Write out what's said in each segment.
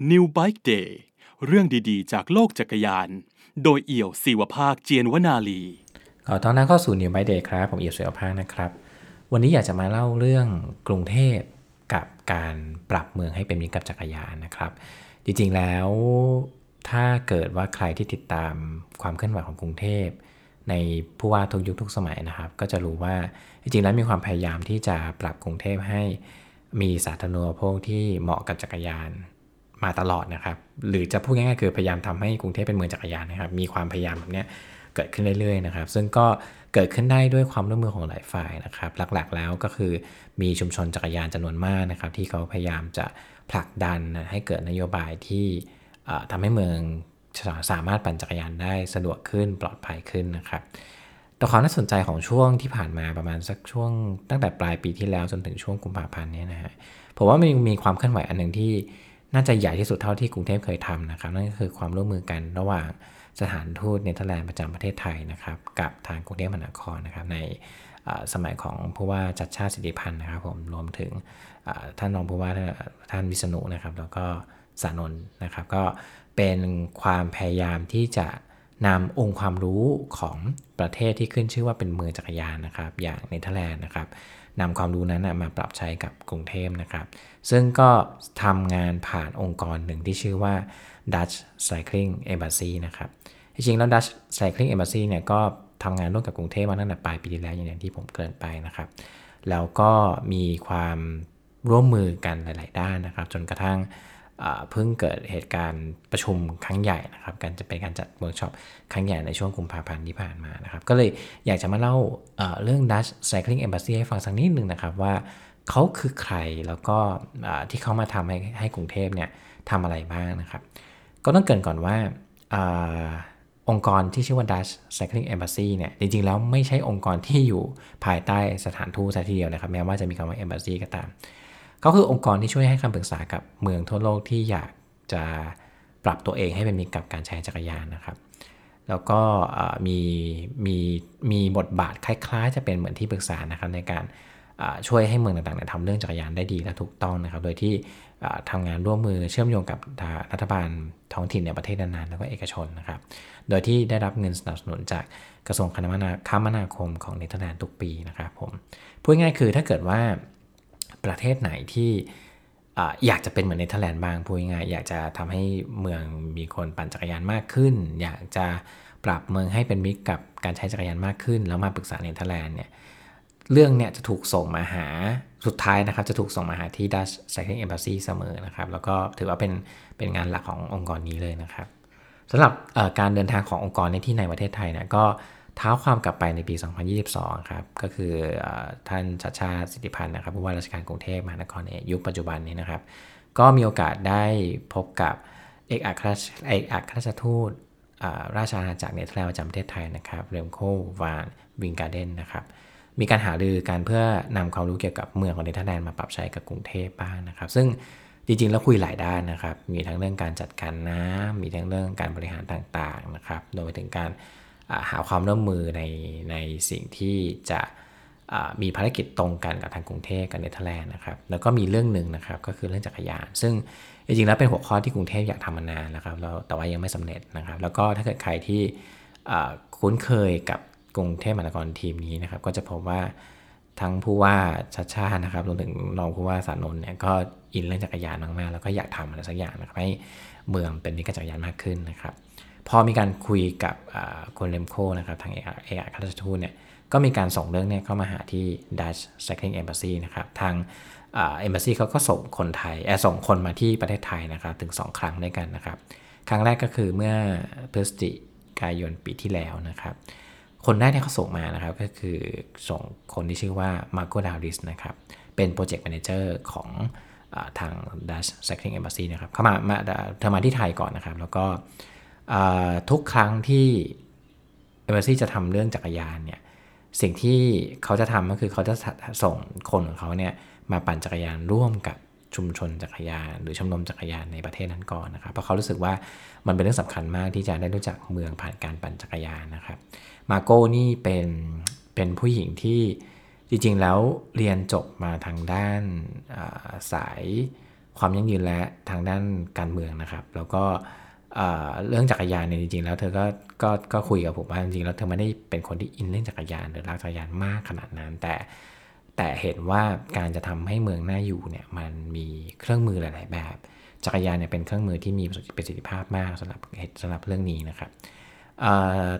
New Bike Day เรื่องดีๆ จากโลกจักรยาน โดยเอี่ยวศิวภาคเจียนวนาลี ขอต้อนรับเข้าสู่ New Bike Day ครับ ผมเอี่ยวศิวภาคนะครับ วันนี้อยากจะมาเล่าเรื่องกรุงเทพกับการปรับเมืองให้เป็นมิตรกับจักรยานนะครับ จริงๆแล้วถ้าเกิดว่าใครที่ติดตามความเคลื่อนไหวของกรุงเทพในผู้ว่าทุกยุคทุกสมัยนะครับ ก็จะรู้ว่าจริงๆแล้วมีความพยายามที่จะปรับกรุงเทพให้มีสาธารณูปโภคที่เหมาะกับจักรยาน มาตลอดนะครับ หรือจะพูดง่ายๆคือพยายามทำให้กรุงเทพเป็นเมืองจักรยานนะครับ มีความพยายามแบบนี้เกิดขึ้นเรื่อยๆนะครับ ซึ่งก็เกิดขึ้นได้ด้วยความร่วมมือของหลายฝ่ายนะครับ หลักๆแล้วก็คือมีชุมชนจักรยานจำนวนมากนะครับ ที่เขาพยายามจะผลักดันให้เกิดนโยบายที่ทำให้เมืองสามารถปั่นจักรยานได้สะดวกขึ้นปลอดภัยขึ้นนะครับแต่ความน่าสนใจของช่วงที่ผ่านมาประมาณสักช่วงตั้งแต่ปลายปีที่แล้วจนถึงช่วงกุมภาพันธ์นี้นะฮะผมว่ามันมีความเคลื่อนไหวอันหนึ่งที่ น่าจะใหญ่ที่สุดเท่าที่กรุงเทพเคยทำนะครับนั่นก็คือความร่วมมือกันระหว่างสถานทูตเนเธอร์แลนด์ประจำประเทศไทยนะครับกับทางกรุงเทพมหานครนะครับในสมัยของผู้ว่าจัดชาติสิริพันธ์นะครับผมรวมถึงท่านรองผู้ว่าท่านวิษณุนะครับ แล้วก็สานนนะครับก็เป็นความพยายามที่จะนำองค์ความรู้ของประเทศที่ขึ้นชื่อว่าเป็นเมืองจักรยานนะครับ อย่างเนเธอร์แลนด์นะครับ นำความรู้นั้นมาปรับใช้กับกรุงเทพนะครับ ซึ่งก็ทำงานผ่านองค์กรหนึ่งที่ชื่อว่า Dutch Cycling Embassy นะครับ จริงๆแล้ว Dutch Cycling Embassy เนี่ยก็ทำงานร่วมกับกรุงเทพมาตั้งแต่ปลายปีที่แล้วอย่างที่ผมเกริ่นไปนะครับ แล้วก็มีความร่วมมือกันหลาย ๆ ด้านนะครับ จนกระทั่ง เพิ่งเกิดเหตุการณ์ประชุมครั้งใหญ่นะครับการจะเป็นการจัดเวิร์กช็อปครั้งใหญ่ในช่วงกุมภาพันธ์ที่ผ่านมานะครับ ก็เลยอยากจะมาเล่าเรื่อง Dutch Cycling Embassy ให้ฟังสักนิดหนึ่งนะครับว่าเขาคือใครแล้วก็ที่เขามาทำให้ให้กรุงเทพเนี่ยทำอะไรบ้างนะครับ ก็ต้องเกริ่นก่อนว่าองค์กรที่ชื่อว่า Dutch Cycling Embassy เนี่ย จริงๆ แล้วไม่ใช่องค์กรที่อยู่ภายใต้สถานทูตซะทีเดียวนะครับ แม้ว่าจะมีคำว่า Embassy ก็ตาม ก็คือองค์กรที่ช่วยให้คำปรึกษากับเมืองทั่วโลกที่อยากจะปรับตัวเองให้เป็นมิตรกับการใช้จักรยานนะครับ แล้วก็มีมีมีบทบาทคล้ายๆ จะเป็นเหมือนที่ปรึกษานะครับในการช่วยให้เมืองต่างๆทำเรื่องจักรยานได้ดีและถูกต้องนะครับ โดยที่ทำงานร่วมมือเชื่อมโยงกับรัฐบาลท้องถิ่นในประเทศนั้นๆแล้วก็เอกชนนะครับ โดยที่ได้รับเงินสนับสนุนจากกระทรวงคมนาคมของเนเธอร์แลนด์ทุกปีนะครับผมพูดง่ายคือถ้าเกิดว่า ประเทศไหนที่อยากจะเป็นเหมือนเนเธอร์แลนด์บ้างพูดง่ายอยากจะทำให้เมืองมีคนปั่นจักรยานมากขึ้น อยากจะปรับเมืองให้เป็นมิตรกับการใช้จักรยานมากขึ้น แล้วมาปรึกษาเนเธอร์แลนด์เนี่ยเรื่องเนี่ยจะถูกส่งมาหาสุดท้ายนะครับ จะถูกส่งมาหาที่ Dutch Cycling Embassy เสมอนะครับ แล้วก็ถือว่าเป็นเป็นงานหลักขององค์กรนี้เลยนะครับสำหรับการเดินทางขององค์กรในที่ในประเทศไทยเนี่ยก็ เท้าความกลับไปในปี 2022 ครับ ก็คือท่านชัชชาติสิทธิพันธุ์นะครับผู้ว่าราชการกรุงเทพมหานครในยุคปัจจุบันนี้นะครับ ก็มีโอกาสได้พบกับเอกอัครเอกอัครราชทูตราชอาณาจักรเนเธอร์แลนด์ประจำประเทศไทยนะครับเรมโกฟานไวน์การ์เดนนะครับมีการหารือกันเพื่อนำความรู้เกี่ยวกับเมืองของเนเธอร์แลนด์มาปรับใช้กับกรุงเทพบ้างนะครับ ซึ่งจริงๆ แล้วคุยหลายด้านนะครับ มีทั้งเรื่องการจัดการน้ำมีทั้งเรื่องการบริหารต่างๆนะครับโดยถึงการ หาความร่วมมือในในสิ่งที่จะมีภารกิจตรงกันกับทางกรุงเทพกับเนเธอร์แลนด์นะครับ แล้วก็มีเรื่องหนึ่งนะครับก็คือเรื่องจักรยาน ซึ่งจริงๆแล้วเป็นหัวข้อที่กรุงเทพอยากทำมานานนะครับแล้วแต่ว่ายังไม่สำเร็จนะครับ แล้วก็ถ้าเกิดใครที่คุ้นเคยกับกรุงเทพมหานครทีมนี้นะครับ ก็จะพบว่าทั้งผู้ว่าชัดชาตนะครับรวมถึงรองผู้ว่าสานนท์เนี่ยก็อินเรื่องจักรยานมากๆแล้วก็อยากทำอะไรสักอย่างนะครับให้เมืองเป็นมิตรกับจักรยานมากขึ้นนะครับ พอมีการคุยกับคุณเรมโกนะครับทางเอกอัครราชทูตเนี่ยก็มีการส่งเรื่องนี้เข้ามาหาที่ Dutch Cycling Embassy นะครับทางเอ็มบ s ซีเขาก็ส่งคนไทยแอส่งคนมาที่ประเทศไทยนะครับถึง 2 ครั้งด้วยกันนะครับ ครั้งแรกก็คือเมื่อพฤศจิกายนปีที่แล้วนะครับ คนแรกที่เขาส่งมานะครับก็คือส่งคนที่ชื่อว่ามาร์โกดาริสนะครับเป็น Project Manager ของทาง Dutch Cycling Embassy นะครับเข้ามามาเธอมาที่ไทยก่อนนะครับ แล้วก็ ทุกครั้งที่เอเมอร์ซี่จะทำเรื่องจักรยานเนี่ยสิ่งที่เขาจะทำก็คือเขาจะส่งคนของเขาเนี่ยมาปั่นจักรยานร่วมกับชุมชนจักรยาน หรือชมรมจักรยานในประเทศนั้นก่อนนะครับเพราะเขารู้สึกว่ามันเป็นเรื่องสำคัญมากที่จะได้รู้จักเมืองผ่านการปั่นจักรยานนะครับ มาโก้นี่เป็นเป็นผู้หญิงที่จริงๆแล้วเรียนจบมาทางด้านสายความยั่งยืนและทางด้านการเมืองนะครับ แล้วก็เเรื่องจักรยานเนี่ยจริงๆ แล้วเธอก็ก็ก็คุยกับผมว่าจริงๆแล้วเธอไม่ได้เป็นคนที่อินเล่นจักรยานหรือรักจักรยานมากขนาดนั้น แต่แต่เห็นว่าการจะทำให้เมืองน่าอยู่เนี่ยมันมีเครื่องมือหลาย ๆ แบบ จักรยานเนี่ยเป็นเครื่องมือที่มีประสิทธิภาพมากสำหรับสำหรับเรื่องนี้นะครับ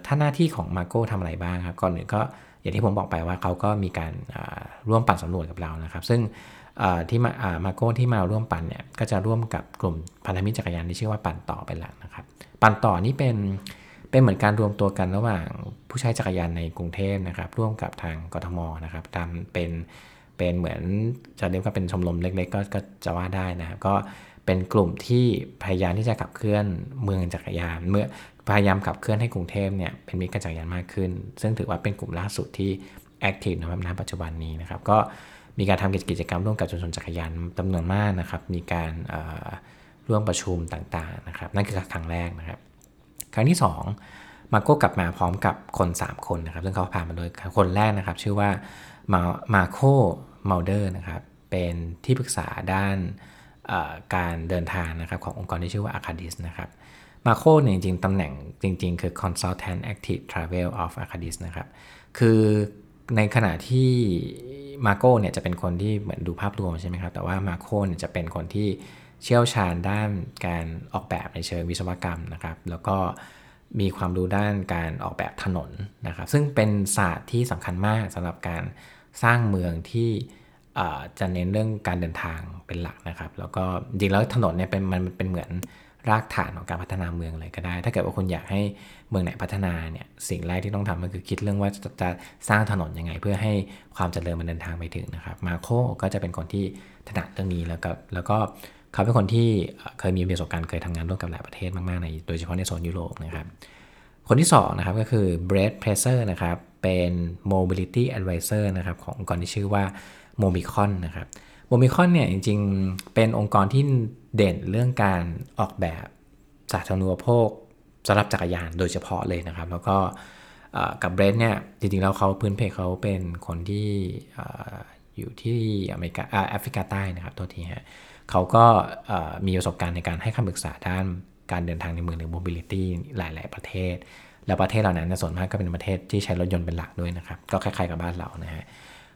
ถ้าหน้าที่ของมาโก้ทำอะไรบ้างครับก่อนหนึ่งก็อย่างที่ผมบอกไปว่าเขาก็มีการร่วมปั่นสำรวจกับเรานะครับ ซึ่ง ที่มามาโก้ที่มาร่วมปั่นเนี่ยก็จะร่วมกับกลุ่มพันธมิตรจักรยานที่ชื่อว่าปั่นต่อเป็นหลักนะครับ ปั่นต่อนี่เป็นเป็นเหมือนการรวมตัวกันระหว่างผู้ใช้จักรยานในกรุงเทพนะครับ ร่วมกับทางกทมนะครับทำเป็นเป็นเหมือนจะเรียกว่าเป็นชมรมเล็กๆ ก็ก็จะว่าได้นะครับก็เป็นกลุ่มที่พยายามที่จะขับเคลื่อนเมืองจักรยานเมื่อพยายามขับเคลื่อนให้กรุงเทพเนี่ยเป็นมิตรกับจักรยานมากขึ้น ซึ่งถือว่าเป็นกลุ่มล่าสุดที่แอคทีฟในปัจจุบันนี้นะครับก็ มีการทำกิจกรรมร่วมกับชุมชนจักรยานจำนวนมากนะครับ มีการร่วมประชุมต่างๆนะครับ นั่นคือครั้งแรกนะครับ ครั้งที่ 2 มาโก้กลับมาพร้อมกับคน 3 คนนะครับ ซึ่งเขาผ่านมาโดยคนแรกนะครับ ชื่อว่ามามาโคมาเดอร์นะครับ เป็นที่ปรึกษาด้านการเดินทางนะครับขององค์กรที่ชื่อว่า Arcadis นะครับมาร์โกเนี่ยจริงๆตำแหน่งจริง ๆ คือ Consultant Active Travel of Arcadis นะครับ คือ ในขณะที่มาร์โกเนี่ยจะเป็นคนที่เหมือนดูภาพรวมใช่ไหมครับ แต่ว่ามาร์โกเนี่ยจะเป็นคนที่เชี่ยวชาญด้านการออกแบบในเชิงวิศวกรรมนะครับ แล้วก็มีความรู้ด้านการออกแบบถนนนะครับ ซึ่งเป็นศาสตร์ที่สำคัญมากสำหรับการสร้างเมืองที่จะเน้นเรื่องการเดินทางเป็นหลักนะครับ แล้วก็จริงแล้วถนนเนี่ยเป็นมันเป็นเหมือน รากฐานของการพัฒนาเมืองเลยก็ได้ ถ้าเกิดว่าคุณอยากให้เมืองไหนพัฒนาเนี่ยสิ่งแรกที่ต้องทำก็คือคิดเรื่องว่าจะจะสร้างถนนยังไง เพื่อให้ความเจริญมันเดินทางไปถึงนะครับมาโคก็จะเป็นคนที่ถนัดเรื่องนี้แล้วก็แล้วก็เขาเป็นคนที่เคยมีประสบการณ์เคยทำงานร่วมกับหลายประเทศมากๆในโดยเฉพาะในโซนยุโรปนะครับคนที่2นะครับก็คือ Brett p r e s s e r นะครับเป็น Mobility Advisor นะครับขององค์กรที่ชื่อว่า Mobycon นะครับ Mobycon เนี่ยจริงๆ เป็นองค์กรที่เด่นเรื่องการออกแบบสาธารณูปโภคสำหรับจักรยานโดยเฉพาะเลยนะครับ แล้วก็กับ Brett เนี่ยจริงๆ แล้วเขาพื้นเพเขาเป็นคนที่อยู่ที่อเมริกาแอฟริกาใต้นะครับตัวทีฮะเขาก็มีประสบการณ์ในการให้คำปรึกษาด้านการเดินทางในเมืองหรือ mobility หลาย ๆ ประเทศ แล้วประเทศเหล่านั้นส่วนมากก็เป็นประเทศที่ใช้รถยนต์เป็นหลักด้วยนะครับ ก็คล้าย ๆ กับบ้านเรานะฮะ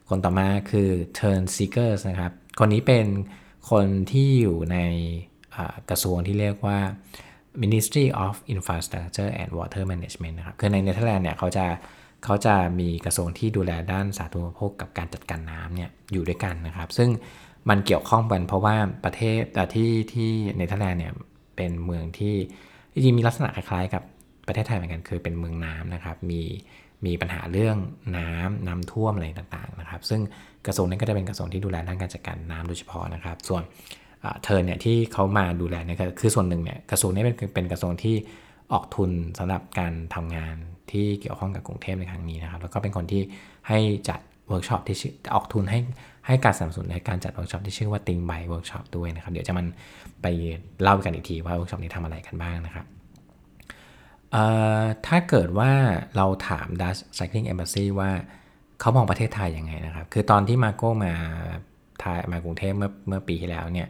คนต่อมาคือ Turn Seekers นะครับ คนนี้เป็นคนที่อยู่ในกระทรวงที่เรียกว่า Ministry of Infrastructure and Water Management นะครับ คือในเนเธอร์แลนด์เนี่ยเขาจะเขาจะมีกระทรวงที่ดูแลด้านสาธารณูปโภคกับการจัดการน้ำเนี่ยอยู่ด้วยกันนะครับ ซึ่งมันเกี่ยวข้องกันเพราะว่าประเทศแต่ที่ที่เนเธอร์แลนด์เนี่ยเป็นเมืองที่จริงมีลักษณะคล้ายๆกับประเทศไทยเหมือนกันคือเป็นเมืองน้ำนะครับ มี มีปัญหาเรื่องน้ำน้ำท่วมอะไรต่างๆนะครับ ซึ่งกระทรวงนี้ก็จะเป็นกระทรวงที่ดูแลด้านการจัดการน้ำโดยเฉพาะนะครับ ส่วนเธอเนี่ยที่เขามาดูแลเนี่ยคือส่วนหนึ่งเนี่ยกระทรวงนี้เป็นเป็นกระทรวงที่ออกทุนสำหรับการทำงานที่เกี่ยวข้องกับกรุงเทพในครั้งนี้นะครับ แล้วก็เป็นคนที่ให้จัดเวิร์กช็อปที่ชื่ออกทุนให้ให้การสนับสนุนในการจัดเวิร์กช็อปที่ชื่อว่า Think Bike Workshop ด้วยนะครับ เดี๋ยวจะมันไปเล่ากันอีกทีว่าเวิร์กช็อปนี้ทำอะไรกันบ้างนะครับ ถ้าเกิดว่าเราถาม Dutch Cycling Embassy ว่าเขามองประเทศไทยยังไงนะครับ คือตอนที่มาโก้มาไทยมากรุงเทพเมื่อเมื่อปีที่แล้วเนี่ย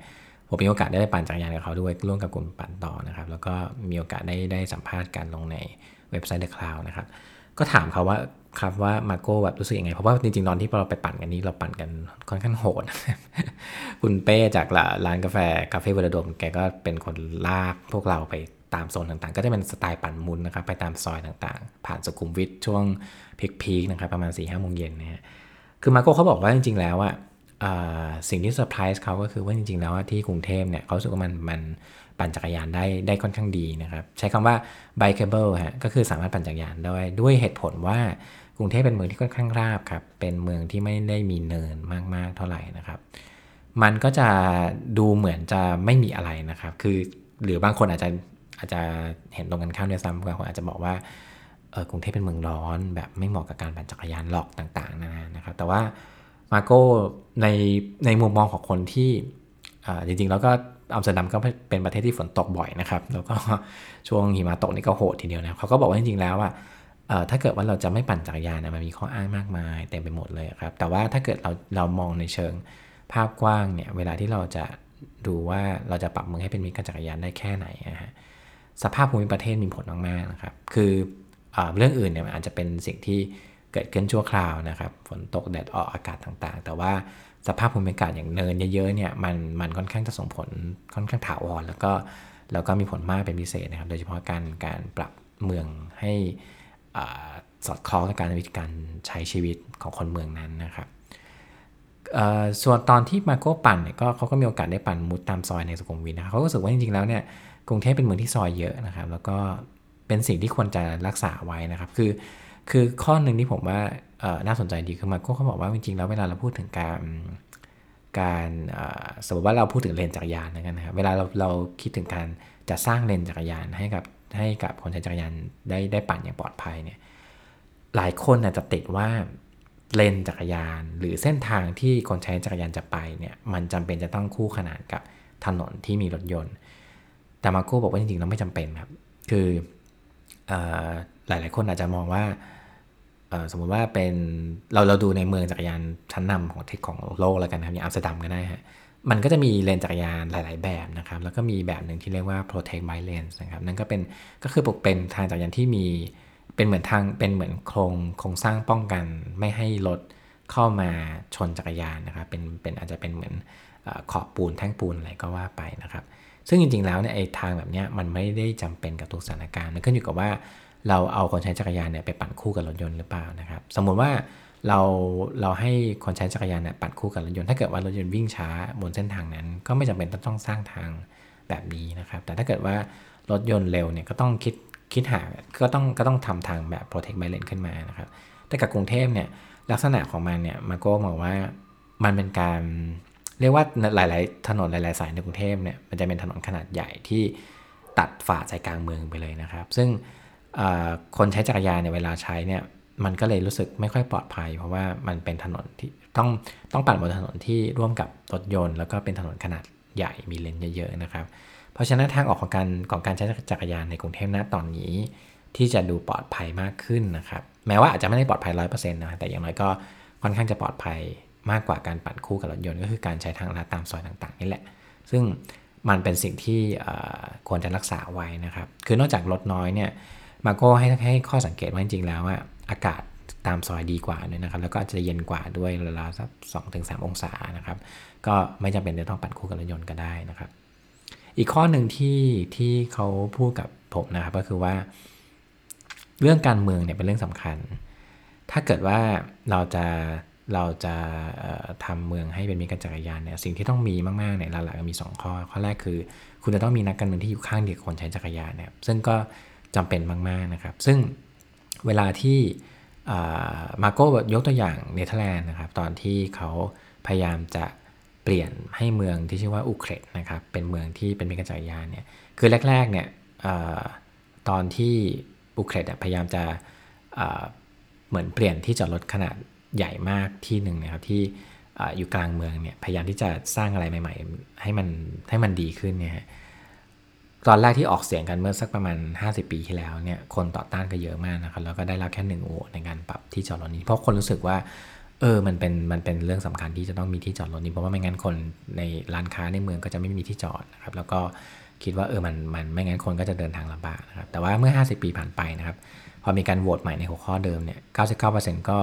ผมมีโอกาสได้ปั่นจักรยานกับเขาด้วยร่วมกับกลุ่มปั่นต่อนะครับ แล้วก็มีโอกาสได้ได้สัมภาษณ์กันลงในเว็บไซต์ The Cloud นะครับ ก็ถามเขาว่าครับว่ามาโก้แบบรู้สึกยังไง เพราะว่าจริงๆ ตอนที่เราไปปั่นกันนี้เราปั่นกันค่อนข้างโหด คุณเป้จากร้านกาแฟ Café Velodome แกก็เป็นคนลากพวกเราไป ตามโซนต่างๆ ก็จะเป็นสไตล์ปั่นมุดนะครับ ไปตามซอยต่างๆ ผ่านสุขุมวิทช่วง peak ๆนะครับ ประมาณสี่ห้าโมงเย็นนะฮะ คือมาโก้เขาบอกว่าจริงๆแล้วอะสิ่งที่เซอร์ไพรส์เขาก็คือว่าจริงๆแล้วที่กรุงเทพเนี่ยเขารู้สึกว่ามันมันปั่นจักรยานได้ได้ค่อนข้างดีนะครับ ใช้คำว่า bikeable ฮะก็คือสามารถปั่นจักรยานได้ด้วยเหตุผลว่ากรุงเทพเป็นเมืองที่ค่อนข้างราบครับ เป็นเมืองที่ไม่ได้มีเนินมากๆเท่าไหร่นะครับ มันก็จะดูเหมือนจะไม่มีอะไรนะครับ คือหรือบางคนอาจจะ อาจจะเห็นตรงกันข้ามด้วยซ้ำบางคนอาจจะบอกว่าเออกรุงเทพเป็นเมืองร้อน แบบไม่เหมาะกับการปั่นจักรยานหลอกต่างๆนะนะครับ แต่ว่ามาโก้ในในมุมมองของคนที่จริงๆ แล้วก็อัมสเตอร์ดัมก็เป็นประเทศที่ฝนตกบ่อยนะครับ แล้วก็ช่วงหิมะตกนี่ก็โหดทีเดียวนะเขาก็บอกว่าจริงๆแล้วอะถ้าเกิดว่าเราจะไม่ปั่นจักรยานนะมันมีข้ออ้างมากมายเต็มไปหมดเลยครับ แต่ว่าถ้าเกิดเราเรามองในเชิงภาพกว้างเนี่ยเวลาที่เราจะดูว่าเราจะปรับเมืองให้เป็นมิตรกับจักรยานได้แค่ไหนนะฮะ สภาพภูมิประเทศมีผลมากๆนะครับ คือเรื่องอื่นเนี่ยอาจจะเป็นสิ่งที่เกิดขึ้นชั่วคราวนะครับ ฝนตกแดดออกอากาศต่างๆ แต่ว่าสภาพภูมิอากาศอย่างเนินเยอะๆเนี่ยมันมันค่อนข้างจะส่งผลค่อนข้างถาวรแล้วก็แล้วก็มีผลมากเป็นพิเศษนะครับ โดยเฉพาะการการปรับเมืองให้สอดคล้องกับการวิธีการใช้ชีวิตของคนเมืองนั้นนะครับส่วนตอนที่มาโก้ปั่นเนี่ยก็เขาก็มีโอกาสได้ปั่นมุดตามซอยในสุขุมวิทนะครับเขาก็รู้สึกว่าจริงๆแล้วเนี่ย กรุงเทพเป็นเมืองที่ซอยเยอะนะครับ แล้วก็เป็นสิ่งที่ควรจะรักษาไว้นะครับ คือ คือข้อหนึ่งที่ผมว่าน่าสนใจดีคือมาโก้เขาบอกว่าจริงๆแล้วเวลาเราพูดถึงการการสมมติว่าเราพูดถึงเลนจักรยานนะครับเวลาเราเราคิดถึงการจะสร้างเลนจักรยานให้กับให้กับคนใช้จักรยานได้ได้ปั่นอย่างปลอดภัยเนี่ยหลายคนอาจจะติดว่าเลนจักรยาน หรือเส้นทางที่คนใช้จักรยานจะไปเนี่ยมันจำเป็นจะต้องคู่ขนานกับถนนที่มีรถยนต์ แต่มาโก้บอกว่าจริงๆแล้วไม่จำเป็นครับ คือหลายๆคนอาจจะมองว่าสมมติว่าเป็นเราเราดูในเมืองจักรยานชั้นนำของเทคของโลกแล้วกันครับอย่างอัมสเตอร์ดัมก็ได้ฮะมันก็จะมีเลนจักรยานหลาย ๆ แบบนะครับ แล้วก็มีแบบหนึ่งที่เรียกว่า protected bike lanes นะครับ นั่นก็เป็นก็คือปกเป็นทางจักรยานที่มีเป็นเหมือนทางเป็นเหมือนโครงโครงสร้างป้องกันไม่ให้รถเข้ามาชนจักรยานนะครับ เป็นเป็นอาจจะเป็นเหมือนขอบปูนแท่งปูนอะไรก็ว่าไปนะครับ ซึ่งจริงๆแล้วเนี่ยไอ้ทางแบบเนี้ยมันไม่ได้จำเป็นกับทุกสถานการณ์มันขึ้นอยู่กับว่าเราเอาคนใช้จักรยานเนี่ยไปปั่นคู่กับรถยนต์หรือเปล่านะครับ สมมุติว่าเราเราให้คนใช้จักรยานเนี่ยปั่นคู่กับรถยนต์ถ้าเกิดว่ารถยนต์วิ่งช้าบนเส้นทางนั้น ก็ไม่จำเป็นต้องสร้างทางแบบนี้นะครับ แต่ถ้าเกิดว่ารถยนต์เร็วเนี่ยก็ต้องคิดคิดหาก็ต้องก็ต้องทำทางแบบ protect by lane ขึ้นมานะครับแต่กับกรุงเทพเนี่ยลักษณะของมันเนี่ยมาโก้มองว่ามันเป็นการ เรียกว่าหลาย ๆ ถนนหลาย ๆ สายในกรุงเทพเนี่ยมันจะเป็นถนนขนาดใหญ่ที่ตัดฝ่าใจกลางเมืองไปเลยนะครับ ซึ่งคนใช้จักรยานเนี่ยเวลาใช้เนี่ยมันก็เลยรู้สึกไม่ค่อยปลอดภัย เพราะว่ามันเป็นถนนที่ต้องต้องปั่นบนถนนที่ร่วมกับรถยนต์ แล้วก็เป็นถนนขนาดใหญ่มีเลนเยอะๆนะครับ เพราะฉะนั้นทางออกของการของการใช้จักรยานในกรุงเทพณตอนนี้ ที่จะดูปลอดภัยมากขึ้นนะครับ แม้ว่าอาจจะไม่ได้ปลอดภัยร้อยเปอร์เซ็นต์นะแต่อย่างน้อยก็ค่อนข้างจะปลอดภัย มากกว่าการปั่นคู่กับรถยนต์ก็คือการใช้ทางลาดตามซอยต่างๆนี่แหละ ซึ่งมันเป็นสิ่งที่ควรจะรักษาไว้นะครับ คือนอกจากรถน้อยเนี่ยมาโก้ให้ให้ข้อสังเกตว่าจริงๆแล้วอะอากาศตามซอยดีกว่าด้วยนะครับ แล้วก็จะเย็นกว่าด้วยราวๆสักสองถึงสามองศานะครับ ก็ไม่จำเป็นจะต้องปั่นคู่กับรถยนต์ก็ได้นะครับ อีกข้อหนึ่งที่ที่เขาพูดกับผมนะครับก็คือว่า เรื่องการเมืองเนี่ยเป็นเรื่องสำคัญ ถ้าเกิดว่าเราจะ เราจะทำเมืองให้เป็นมีการจักรยานเนี่ยสิ่งที่ต้องมีมากๆเนี่ยหลักๆมี 2 ข้อ ข้อแรกคือ คุณจะต้องมีนักการเมืองที่อยู่ข้างเดียวคนใช้จักรยานเนี่ยซึ่งก็จำเป็นมากๆนะครับ ซึ่งเวลาที่มาโก้ยกตัวอย่างเนเธอร์แลนด์นะครับตอนที่เขาพยายามจะเปลี่ยนให้เมืองที่ชื่อว่าอุเครตนะครับเป็นเมืองที่เป็นมิกรจักรยานเนี่ยคือแรกๆเนี่ยตอนที่อุเครตพยายามจะเหมือนเปลี่ยนที่จอดรถขนาด ใหญ่มากที่หนึ่งนะครับที่อยู่กลางเมืองเนี่ยพยายามที่จะสร้างอะไรใหม่ ๆ ให้มันให้มันดีขึ้นเนี่ยตอนแรกที่ออกเสียงกันเมื่อสักประมาณ 50 ปีที่แล้วเนี่ยคนต่อต้านก็เยอะมากนะครับแล้วก็ได้รับแค่หนึ่งโหวตในการปรับที่จอดรถนี้ เพราะคนรู้สึกว่าเออมันเป็นมันเป็นเรื่องสำคัญที่จะต้องมีที่จอดรถนี้เพราะว่าไม่งั้นคนในร้านค้าในเมืองก็จะไม่มีที่จอดนะครับแล้วก็คิดว่าเออมันมันไม่งั้นคนก็จะเดินทางลำบากนะครับแต่ว่าเมื่อ 50 ปีผ่านไปนะครับพอมีการโหวตใหม่ในหัวข้อเดิมเนี่ย 99%ก็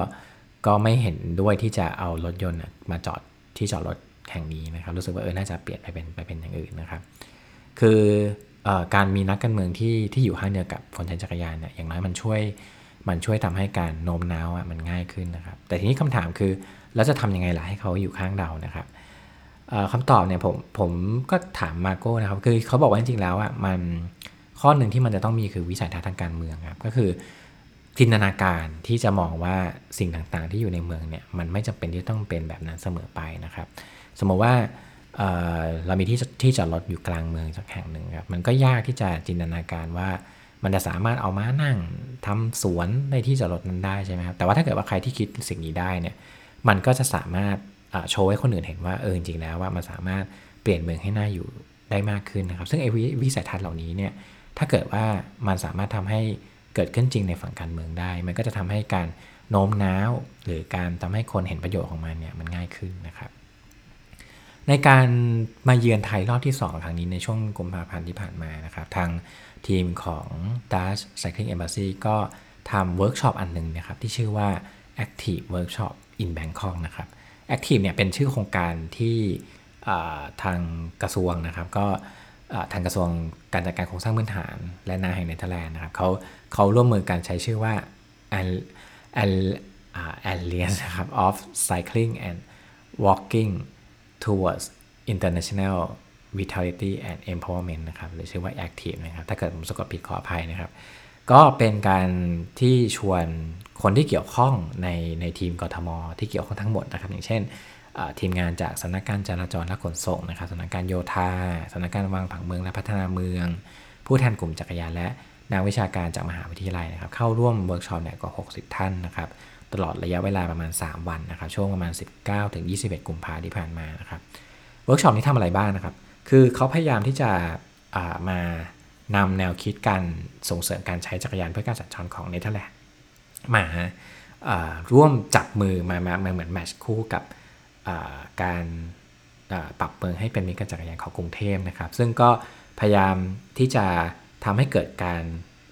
ก็ไม่เห็นด้วยที่จะเอารถยนต์มาจอดที่จอดรถแห่งนี้นะครับ รู้สึกว่าเออน่าจะเปลี่ยนไปเป็นไปเป็นอย่างอื่นนะครับ คืออการมีนักการเมืองที่ที่อยู่ข้างเดียวกับคนใช้จักรยานเนี่ยอย่างน้อยมันช่วยมันช่วยทำให้การโน้มน้าวอะมันง่ายขึ้นนะครับ แต่ทีนี้คำถามคือแล้วจะทำยังไงล่ะให้เขาอยู่ข้างเรานะครับคำตอบเนี่ยผมผมก็ถามมาโก้นะครับ คือเขาบอกว่าจริงๆแล้วอะมันข้อหนึ่งที่มันจะต้องมีคือวิสัยทัศน์ทางการเมืองครับก็คือ จินตนาการที่จะมองว่าสิ่งต่างๆ ที่อยู่ในเมืองเนี่ยมันไม่จำเป็นที่ต้องเป็นแบบนั้นเสมอไปนะครับ สมมติว่าเเรามีที่ที่จอดรถอยู่กลางเมืองสักแห่งหนึ่งครับมันก็ยากที่จะจินตนาการว่ามันจะสามารถเอาม้านั่งทำสวนในที่จอดรถนั้นได้ใช่ไหมครับแต่ว่าถ้าเกิดว่าใครที่คิดสิ่งนี้ได้เนี่ยมันก็จะสามารถโชว์ให้คนอื่นเห็นว่าเออจริงๆแล้วว่ามันสามารถเปลี่ยนเมืองให้น่าอยู่ได้มากขึ้นนะครับ ซึ่งไอ้วิสัยทัศน์เหล่านี้เนี่ยถ้าเกิดว่ามันสามารถทำให้ เกิดขึ้นจริงในฝั่งการเมืองได้ มันก็จะทำให้การโน้มน้าว หรือการทำให้คนเห็นประโยชน์ของมันเนี่ยมันง่ายขึ้นนะครับ ในการมาเยือนไทยรอบที่ 2 ครั้งนี้ในช่วงกุมภาพันธ์ที่ผ่านมานะครับทางทีมของ Dutch Cycling Embassy ก็ทำเวิร์กช็อปอันหนึ่งนะครับที่ชื่อว่า Active Workshop in Bangkok นะครับ Active เนี่ยเป็นชื่อโครงการที่ทางกระทรวงนะครับก็ทางกระทรวงการจัดการโครงสร้างพื้นฐานและนาแห่งเนเธอร์แลนด์นะครับเขา เขาร่วมมือกันใช้ชื่อว่า Alliance นะครับ of Cycling and Walking towards international vitality and empowerment นะครับหรือชื่อว่า active นะครับ ถ้าเกิดผมสะกดผิดขออภัยนะครับ ก็เป็นการที่ชวนคนที่เกี่ยวข้องในในทีมกทม ที่เกี่ยวข้องทั้งหมดนะครับ อย่างเช่นทีมงานจากสำนักการจราจรและขนส่งนะครับสำนักการโยธาสำนักการวางผังเมืองและพัฒนาเมือง ผู้แทนกลุ่มจักรยานและ นักวิชาการจากมหาวิทยาลัยนะครับ เข้าร่วมเวิร์กช็อปเนี่ยกว่า 60 ท่านนะครับ ตลอดระยะเวลาประมาณ 3 วันนะครับ ช่วงประมาณ 19ถึง21 กุมภาที่ผ่านมานะครับเวิร์กช็อปนี้ทำอะไรบ้างนะครับ คือเขาพยายามที่จะมานำแนวคิดการส่งเสริมการใช้จักรยานเพื่อการสัญจรของเนเธอร์แลนด์มาร่วมจับมือมามาเหมือน match คู่กับการปรับเมืองให้เป็นมิตรกับจักรยานของกรุงเทพนะครับ ซึ่งก็พยายามที่จะ ทำให้เกิดการ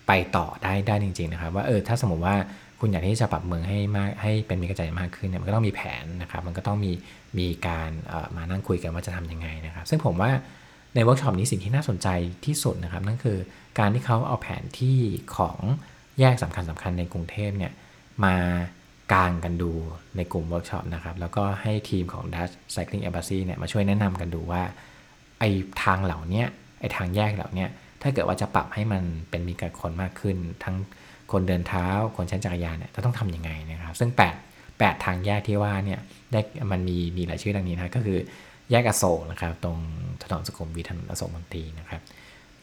ไปต่อได้ได้จริง ๆ นะครับ ว่าเออถ้าสมมติว่าคุณอยากที่จะปรับเมืองให้มากให้เป็นมิตรกับจักรยานมากขึ้นเนี่ยมันก็ต้องมีแผนนะครับ มันก็ต้องมีมีการมานั่งคุยกันว่าจะทำยังไงนะครับ ซึ่งผมว่าในเวิร์กช็อปนี้สิ่งที่น่าสนใจที่สุดนะครับ นั่นคือการที่เขาเอาแผนที่ของแยกสำคัญสำคัญในกรุงเทพเนี่ยมากางกันดูในกลุ่มเวิร์กช็อปนะครับ แล้วก็ให้ทีมของ Dutch Cycling Embassy เนี่ยมาช่วยแนะนำกันดูว่าไอ้ทางเหล่านี้ไอ้ทางแยกเหล่านี้ ถ้าเกิดว่าจะปรับให้มันเป็นมิตรกับคนมากขึ้น ทั้งคนเดินเท้าคนใช้จักรยานเนี่ยจะต้องทำยังไงนะครับ ซึ่ง 8 8 ทางแยกที่ว่าเนี่ยได้มันมีมีหลายชื่อดังนี้นะก็คือแยกอโศกนะครับ ตรงถนนสุขุมวิทถนนอโศกมนตรีนะครับ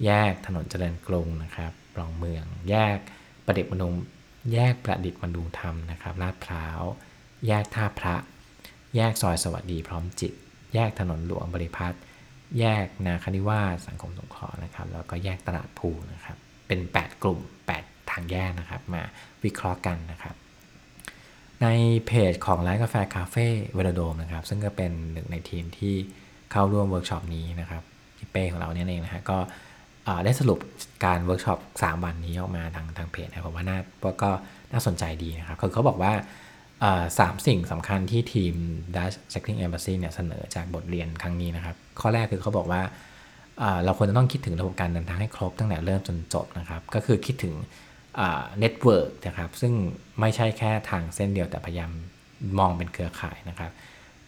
แยกถนนเจริญกรุงนะครับรองเมือง แยกประดิษฐ์มนุมแยกประดิษฐ์มนุธรรมนะครับลาดพร้าว แยกท่าพระ แยกซอยสวัสดีพร้อมจิต แยกถนนหลวงบริพัตร แยกนาคนิวาสสังคมสงเคราะห์นะครับ แล้วก็แยกตลาดพลูนะครับ เป็น 8 กลุ่ม 8 ทางแยกนะครับ มาวิเคราะห์กันนะครับ ในเพจของร้านกาแฟ Café Velodome นะครับ ซึ่งก็เป็นหนึ่งในทีมที่เข้าร่วมเวิร์กช็อปนี้นะครับพี่เป้ของเราเนี่ยเองนะฮะก็ได้สรุปการเวิร์กช็อป3วันนี้ออกมาทางทางเพจนะผมว่าน่าก็น่าสนใจดีนะครับคือเขาบอกว่า สามสิ่งสำคัญที่ทีม Dutch Cycling Embassy เนี่ยเสนอจากบทเรียนครั้งนี้นะครับ ข้อแรกคือเขาบอกว่าเราควรจะต้องคิดถึงระบบการเดินทางให้ครบตั้งแต่เริ่มจนจบนะครับ ก็คือคิดถึง network นะครับ ซึ่งไม่ใช่แค่ทางเส้นเดียวแต่พยายามมองเป็นเครือข่ายนะครับ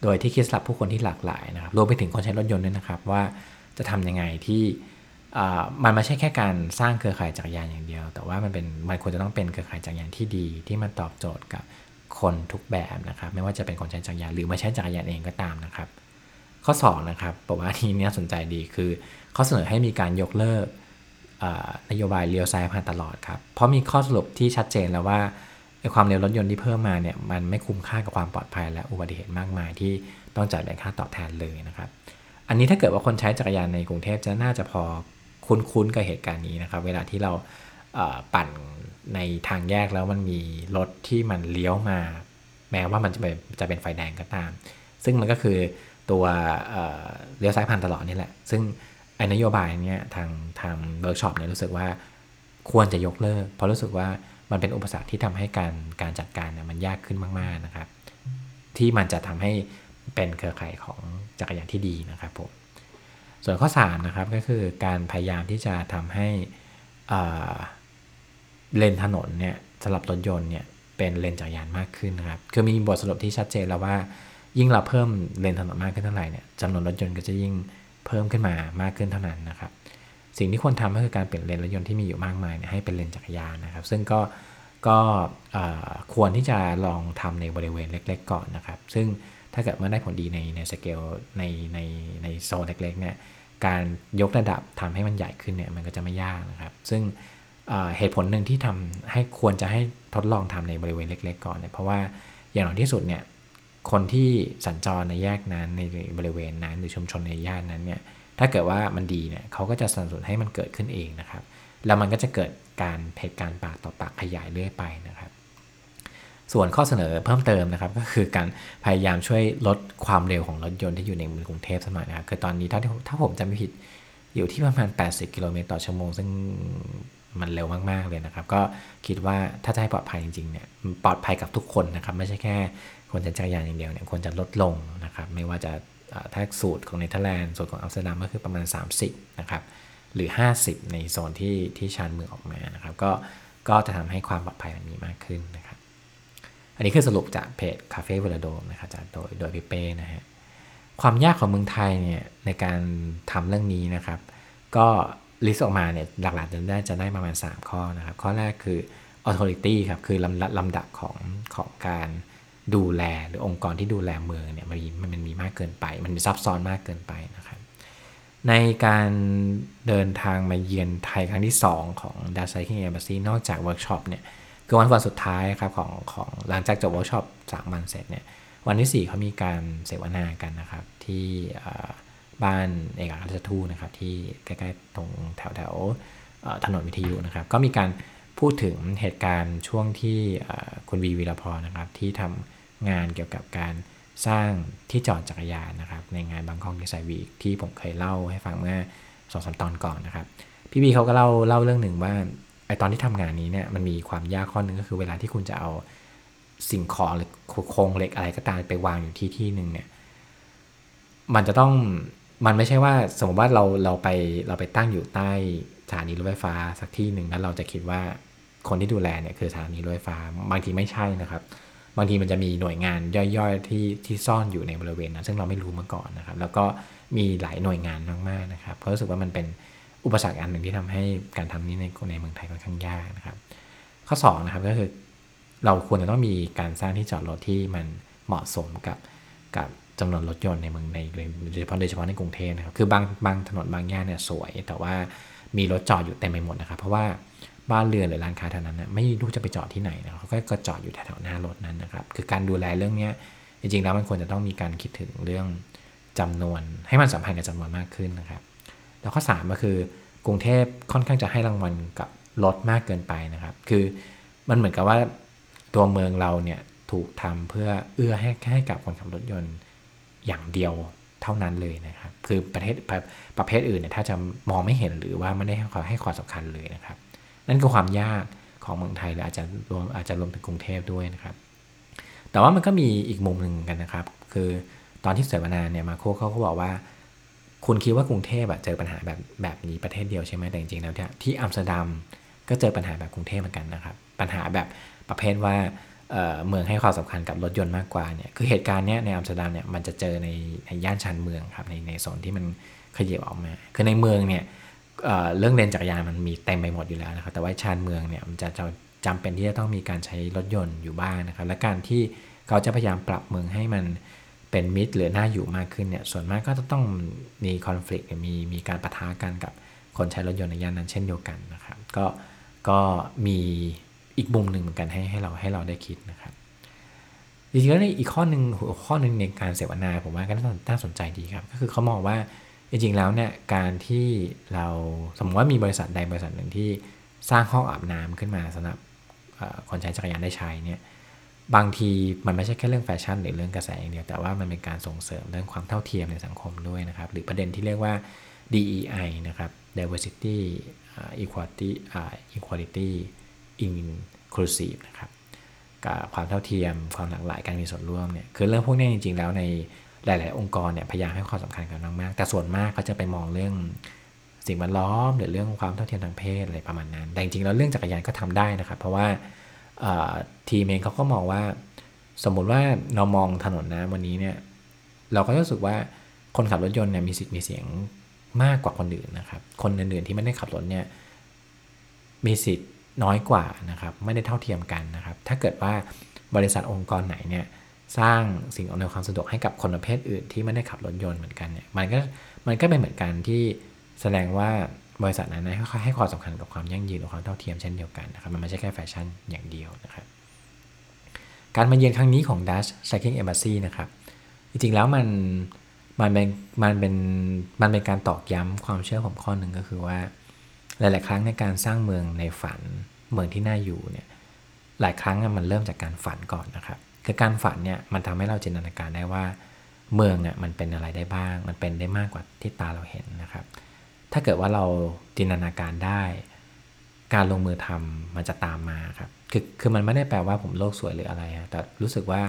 โดยที่คิดสำหรับผู้คนที่หลากหลายนะครับรวมไปถึงคนใช้รถยนต์ด้วยนะครับ ว่าจะทำยังไงที่มันไม่ใช่แค่การสร้างเครือข่ายจักรยานอย่างเดียว แต่ว่ามันเป็นมันควรจะต้องเป็นเครือข่ายจักรยานที่ดีที่มันตอบโจทย์กับ คนทุกแบบนะครับ ไม่ว่าจะเป็นคนใช้จักรยานหรือไม่ใช้จักรยานเองก็ตามนะครับ ข้อ2นะครับบอกว่าที่นี้สนใจดีคือเขาเสนอให้มีการยกเลิกนโยบายเลี้ยวซ้ายผ่านตลอดครับ เพราะมีข้อสรุปที่ชัดเจนแล้วว่าความเร็วรถยนต์ที่เพิ่มมาเนี่ยมันไม่คุ้มค่ากับความปลอดภัยและอุบัติเหตุมากมายที่ต้องจ่ายเป็นค่าตอบแทนเลยนะครับ อันนี้ถ้าเกิดว่าคนใช้จักรยานในกรุงเทพจะน่าจะพอคุ้นๆกับเหตุการณ์นี้นะครับ เวลาที่เราปั่น ในทางแยกแล้วมันมีรถที่มันเลี้ยวมา แม้ว่ามันจะเป็นจะเป็นไฟแดงก็ตาม ซึ่งมันก็คือตัวเลี้ยวซ้ายผ่านตลอดนี่แหละ ซึ่งไอ้นโยบายเนี้ยทางทางเวิร์กช็อปเนี่ยรู้สึกว่าควรจะยกเลิก เพราะรู้สึกว่ามันเป็นอุปสรรคที่ทำให้การการจัดการเนี่ยมันยากขึ้นมาก ๆนะครับ ที่มันจะทำให้เป็นเครือข่ายของจักรยานที่ดีนะครับผมส่วนข้อ3นะครับก็คือการพยายามที่จะทำให้ เลนถนนเนี่ยสำหรับรถยนต์เนี่ยเป็นเลนจักรยานมากขึ้นนะครับ คือมีบทสรุปที่ชัดเจนแล้วว่า ยิ่งเราเพิ่มเลนถนนมากขึ้นเท่าไหร่เนี่ยจำนวนรถยนต์ก็จะยิ่งเพิ่มขึ้นมามากขึ้นเท่านั้นนะครับ สิ่งที่ควรทำก็คือการเปลี่ยนเลนรถยนต์ที่มีอยู่มากมายเนี่ยให้เป็นเลนจักรยานนะครับ ซึ่งก็ก็ควรที่จะลองทำในบริเวณเล็ก ๆ ก่อนนะครับ ซึ่งถ้าเกิดว่าได้ผลดีในในสเกลในในในโซนเล็กๆเนี่ยการยกระดับทำให้มันใหญ่ขึ้นเนี่ยมันก็จะไม่ยากนะครับ ซึ่ง เหตุผลหนึ่งที่ทำให้ควรจะให้ทดลองทำในบริเวณเล็ก ๆ ก่อนเนี่ยเพราะว่าอย่างน้อยที่สุดเนี่ยคนที่สัญจรในแยกนั้นในบริเวณนั้นหรือชุมชนในย่านนั้นเนี่ยถ้าเกิดว่ามันดีเนี่ยเขาก็จะสนับสนุนให้มันเกิดขึ้นเองนะครับ แล้วมันก็จะเกิดการเหตุการณ์ปากต่อปากขยายเรื่อยไปนะครับ ส่วนข้อเสนอเพิ่มเติมนะครับ ก็คือการพยายามช่วยลดความเร็วของรถยนต์ที่อยู่ในเมืองกรุงเทพสมัยนะครับคือตอนนี้ถ้าถ้าผมจำไม่ผิดอยู่ที่ประมาณ 80 กิโลเมตรต่อชั่วโมง ซึ่ง มันเร็วมากๆเลยนะครับ ก็คิดว่าถ้าจะให้ปลอดภัยจริงๆเนี่ยปลอดภัยกับทุกคนนะครับ ไม่ใช่แค่คนจะจักรยานอย่างเดียวเนี่ยควรจะลดลงนะครับ ไม่ว่าจะถ้าสูตรของเนเธอร์แลนด์สูตรของอัมสเตอร์ดัมก็คือประมาณ 30 นะครับ หรือ 50 ในโซนที่ที่ชานเมืองออกมานะครับ ก็ก็จะทำให้ความปลอดภัยมันมีมากขึ้นนะครับ อันนี้คือสรุปจากเพจ Café Velodome นะครับจากโดยโดยพี่เป้นะฮะความยากของเมืองไทยเนี่ยในการทำเรื่องนี้นะครับ ก็ list ออกมาเนี่ยหลักๆจะได้จะได้ประมาณ 3 ข้อนะครับ ข้อแรกคือ authority ครับ คือลำลำดับของของการดูแลหรือองค์กรที่ดูแลเมืองเนี่ยมันมีมันมีมากเกินไป มันซับซ้อนมากเกินไปนะครับ ในการเดินทางมาเยือนไทยครั้งที่ 2 ของ Dutch Cycling Embassy นอกจากเวิร์กช็อปเนี่ยคือวันวันสุดท้ายครับของของหลังจากจบเวิร์กช็อปสามวันเสร็จเนี่ยวันที่ 4เขามีการเสวนากันนะครับที่ บ้านเอกอัครราชทูตนะครับที่ใกล้ๆตรงแถวแถวถนนวิทยุนะครับ ก็มีการพูดถึงเหตุการณ์ช่วงที่คุณวีวีรพรนะครับที่ทำงานเกี่ยวกับการสร้างที่จอดจักรยานนะครับในงานบางกอกดีไซน์วีคที่ผมเคยเล่าให้ฟังเมื่อสองสาตอนก่อนนะครับ พี่บีเขาก็เล่าเล่าเรื่องหนึ่งว่าไอตอนที่ทำงานนี้เนี่ยมันมีความยากข้อหนึ่งก็คือเวลาที่คุณจะเอาสิ่งของหรือโครงเหล็กอะไรก็ตามไปวางอยู่ที่ที่หนึ่งเนี่ย มันจะต้อง มันไม่ใช่ว่าสมมติว่าเราเราไปเราไปตั้งอยู่ใต้สถานีรถไฟฟ้าสักที่หนึ่งแล้วเราจะคิดว่าคนที่ดูแลเนี่ยคือสถานีรถไฟฟ้าบางทีไม่ใช่นะครับ บางทีมันจะมีหน่วยงานย่อยๆที่ที่ซ่อนอยู่ในบริเวณนั้นซึ่งเราไม่รู้มาก่อนนะครับ แล้วก็มีหลายหน่วยงานมากๆนะครับเพราะรู้สึกว่ามันเป็นอุปสรรคอันหนึ่งที่ทำให้การทำนี้ในในเมืองไทยค่อนข้างยากนะครับ ข้อ2นะครับก็คือเราควรจะต้องมีการสร้างที่จอดรถที่มันเหมาะสมกับกับ จำนวนรถยนต์ในเมืองในโดยเฉพาะโดยเฉพาะในกรุงเทพนะครับ คือบางบางถนนบางย่านเนี่ยสวย แต่ว่ามีรถจอดอยู่เต็มไปหมดนะครับ เพราะว่าบ้านเรือนหรือร้านค้าแถวนั้นนะไม่รู้จะไปจอดที่ไหนนะเขาก็จอดอยู่แถวหน้ารถนั้นนะครับ คือการดูแลเรื่องนี้จริงๆแล้วมันควรจะต้องมีการคิดถึงเรื่องจำนวนให้มันสัมพันธ์กับจำนวนมากขึ้นนะครับ แล้วข้อ3ก็คือกรุงเทพค่อนข้างจะให้รางวัลกับรถมากเกินไปนะครับ คือมันเหมือนกับว่าตัวเมืองเราเนี่ยถูกทำเพื่อเอื้อให้ให้กับคนขับรถยนต์ อย่างเดียวเท่านั้นเลยนะครับ คือประเทศประเภทอื่นเนี่ยถ้าจะมองไม่เห็นหรือว่าไม่ได้ให้ความให้ความสำคัญเลยนะครับ นั่นคือความยากของเมืองไทยและอาจจะรวมอาจจะรวมถึงกรุงเทพด้วยนะครับ แต่ว่ามันก็มีอีกมุมหนึ่งกันนะครับ คือตอนที่เสวนาเนี่ยมาโคเขาก็บอกว่า คุณคิดว่ากรุงเทพเจอปัญหาแบบแบบนี้ประเทศเดียวใช่ไหมแต่จริงๆแล้วที่อัมสเตอร์ดัมก็เจอปัญหาแบบกรุงเทพเหมือนกันนะครับ ปัญหาแบบประเภทว่า เมืองให้ความสำคัญกับรถยนต์มากกว่าเนี่ยคือเหตุการณ์เนี้ยในอัมสเตอร์ดัมเนี่ยมันจะเจอในในย่านชานเมืองครับในในโซนที่มันขยับออกมา คือในเมืองเนี่ยเรื่องเลนจักรยานมันมีเต็มไปหมดอยู่แล้วนะครับแต่ว่าชานเมืองเนี่ยมันจะจะจำเป็นที่จะต้องมีการใช้รถยนต์อยู่บ้างนะครับและการที่เขาจะพยายามปรับเมืองให้มันเป็นมิตรหรือน่าอยู่มากขึ้นเนี่ยส่วนมากก็จะต้องมีคอน FLICT มีมีการปะทะกันกับคนใช้รถยนต์ในย่านนั้นเช่นเดียวกันนะครับก็ก็มี อีกมุมหนึ่งเหมือนกันให้ให้เราให้เราได้คิดนะครับจริงๆแล้วในอีกข้อหนึ่งหัวข้อหนึ่งในการเสวนาผมว่าก็น่าสนใจดีครับ ก็คือเขามองว่าจริงๆแล้วเนี่ยการที่เราสมมติว่ามีบริษัทใดบริษัทหนึ่งที่สร้างห้องอาบน้ำขึ้นมาสำหรับคนใช้จักรยานได้ใช้เนี่ยบางทีมันไม่ใช่แค่เรื่องแฟชั่นหรือเรื่องกระแสอย่างเดียวแต่ว่ามันเป็นการส่งเสริมเรื่องความเท่าเทียมในสังคมด้วยนะครับ หรือประเด็นที่เรียกว่า DEI นะครับ diversity equality equality inclusive นะครับกับความเท่าเทียมความหลากหลายการมีส่วนร่วมเนี่ยคือเรื่องพวกนี้จริง ๆ แล้วในหลาย ๆ องค์กรเนี่ยพยายามให้ความสำคัญกันมากๆแต่ส่วนมากเขาจะไปมองเรื่องสิ่งแวดล้อม หรือเรื่องความเท่าเทียมทางเพศอะไรประมาณนั้น แต่จริงๆแล้วเรื่องจักรยานก็ทำได้นะครับ เพราะว่าทีมเองเขาก็มองว่า สมมุติว่าเรามองถนนนะวันนี้เนี่ยเราก็รู้สึกว่าคนขับรถยนต์เนี่ยมีสิทธิ์มีเสียงมากกว่าคนอื่นนะครับ คนอื่นๆที่ไม่ได้ขับรถเนี่ยมีสิทธิ์ น้อยกว่านะครับไม่ได้เท่าเทียมกันนะครับ ถ้าเกิดว่าบริษัทองค์กรไหนเนี่ยสร้างสิ่งอำนวยความสะดวกให้กับคนประเภทอื่นที่ไม่ได้ขับรถยนต์เหมือนกันเนี่ยมันก็มันก็เป็นเหมือนกันที่แสดงว่าบริษัทนั้นให้ให้ความสำคัญกับความยั่งยืนและความเท่าเทียมเช่นเดียวกันนะครับมันไม่ใช่แค่แฟชั่นอย่างเดียวนะครับการมาเยือนครั้งนี้ของ Dutch Cycling Embassy นะครับจริงๆแล้วมันมันเป็นมันเป็นมันเป็นการตอกย้ำความเชื่อผมข้อหนึ่งก็คือว่า หลาย ๆ ครั้งในการสร้างเมืองในฝันเมืองที่น่าอยู่เนี่ยหลายครั้งมันเริ่มจากการฝันก่อนนะครับ คือการฝันเนี่ยมันทำให้เราจินตนาการได้ว่า เมืองเนี่ยมันเป็นอะไรได้บ้าง มันเป็นได้มากกว่าที่ตาเราเห็นนะครับ ถ้าเกิดว่าเราจินตนาการได้ การลงมือทำมันจะตามมาครับคือคือมันไม่ได้แปลว่าผมโลกสวยหรืออะไรฮะแต่รู้สึกว่า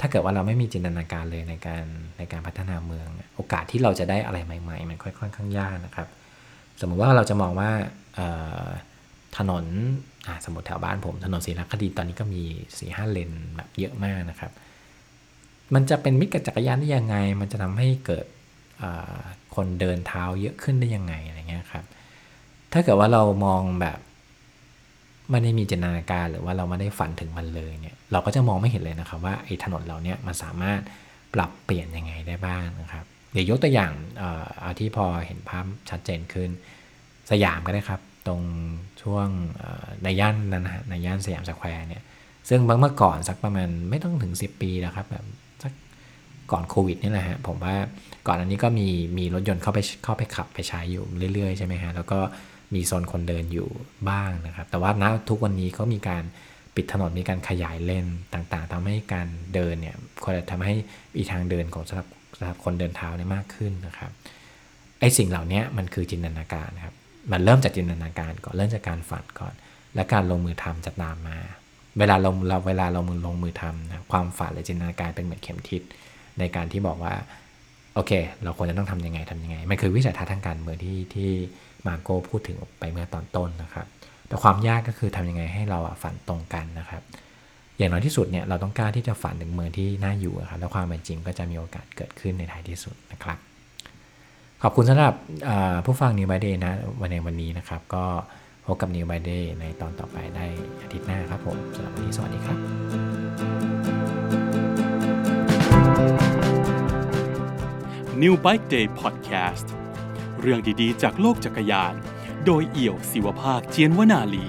ถ้าเกิดว่าเราไม่มีจินตนาการเลยในการในการพัฒนาเมือง โอกาสที่เราจะได้อะไรใหม่ ๆ มันค่อนข้างยากนะครับ สมมุติว่าเราจะมองว่าถนนสมมติแถวบ้านผมถนนศรีนครินตอนนี้ก็มีสีห้าเลนแบบเยอะมากนะครับ มันจะเป็นมิตรกับจักรยานได้ยังไง มันจะทำให้เกิดคนเดินเท้าเยอะขึ้นได้ยังไงอะไรเงี้ยครับ ถ้าเกิดว่าเรามองแบบไม่ได้มีจินตนาการหรือว่าเราไม่ได้ฝันถึงมันเลยเนี่ยเราก็จะมองไม่เห็นเลยนะครับว่าไอ้ถนนเราเนี่ยมันสามารถปรับเปลี่ยนยังไงได้บ้างนะครับ เดี๋ยวยกตัวอย่างเอาที่พอเห็นภาพชัดเจนขึ้น สยามก็ได้ครับ ตรงช่วงในย่านนั้นนะในย่านสยามสแควร์เนี่ยซึ่งบางเมื่อก่อนสักประมาณไม่ต้องถึง 10 ปีแล้วครับแบบสักก่อนโควิดนี่แหละฮะผมว่าก่อนอันนี้ก็มีมีรถยนต์เข้าไปเข้าไปขับไปใช้อยู่เรื่อยๆใช่ไหมฮะแล้วก็มีโซนคนเดินอยู่บ้างนะครับ แต่ว่าณทุกวันนี้เขามีการปิดถนนมีการขยายเลนต่างๆทำให้การเดินเนี่ยควรจะทำให้มีทางเดินของสำหรับ สำหรับคนเดินเท้าเนี่ยมากขึ้นนะครับไอ้สิ่งเหล่านี้มันคือจินตนาการครับมันเริ่มจากจินตนาการก่อนเริ่มจากการฝันก่อน และการลงมือทำจะตามมา เวลาเราเราเวลาเรามือลงมือทำนะความฝันหรือจินตนาการเป็นเหมือนเข็มทิศในการที่บอกว่าโอเค เราควรจะต้องทํำยังไงทํำยังไง มันคือวิสัยทัศน์ทางการเมืองที่ที่มาโก้พูดถึงไปเมื่อตอนต้นนะครับ แต่ความยากก็คือทำยังไงให้เราฝันตรงกันนะครับ อย่างน้อยที่สุดเนี่ยเราต้องกล้าที่จะฝันถึงเมืองที่น่าอยู่ครับแล้วความเป็นจริงก็จะมีโอกาสเกิดขึ้นในท้ายที่สุดนะครับ ขอบคุณสำหรับผู้ฟัง New by Day นะวันในวันนี้นะครับ ก็พบกับ New by Day ในตอนต่อไปได้อาทิตย์หน้าครับผมสำหรับวันนี้สวัสดีครับ New Bike Day Podcast เรื่องดีๆ จากโลกจักรยาน โดยเอี่ยวศิวภาคเจียนวนาลี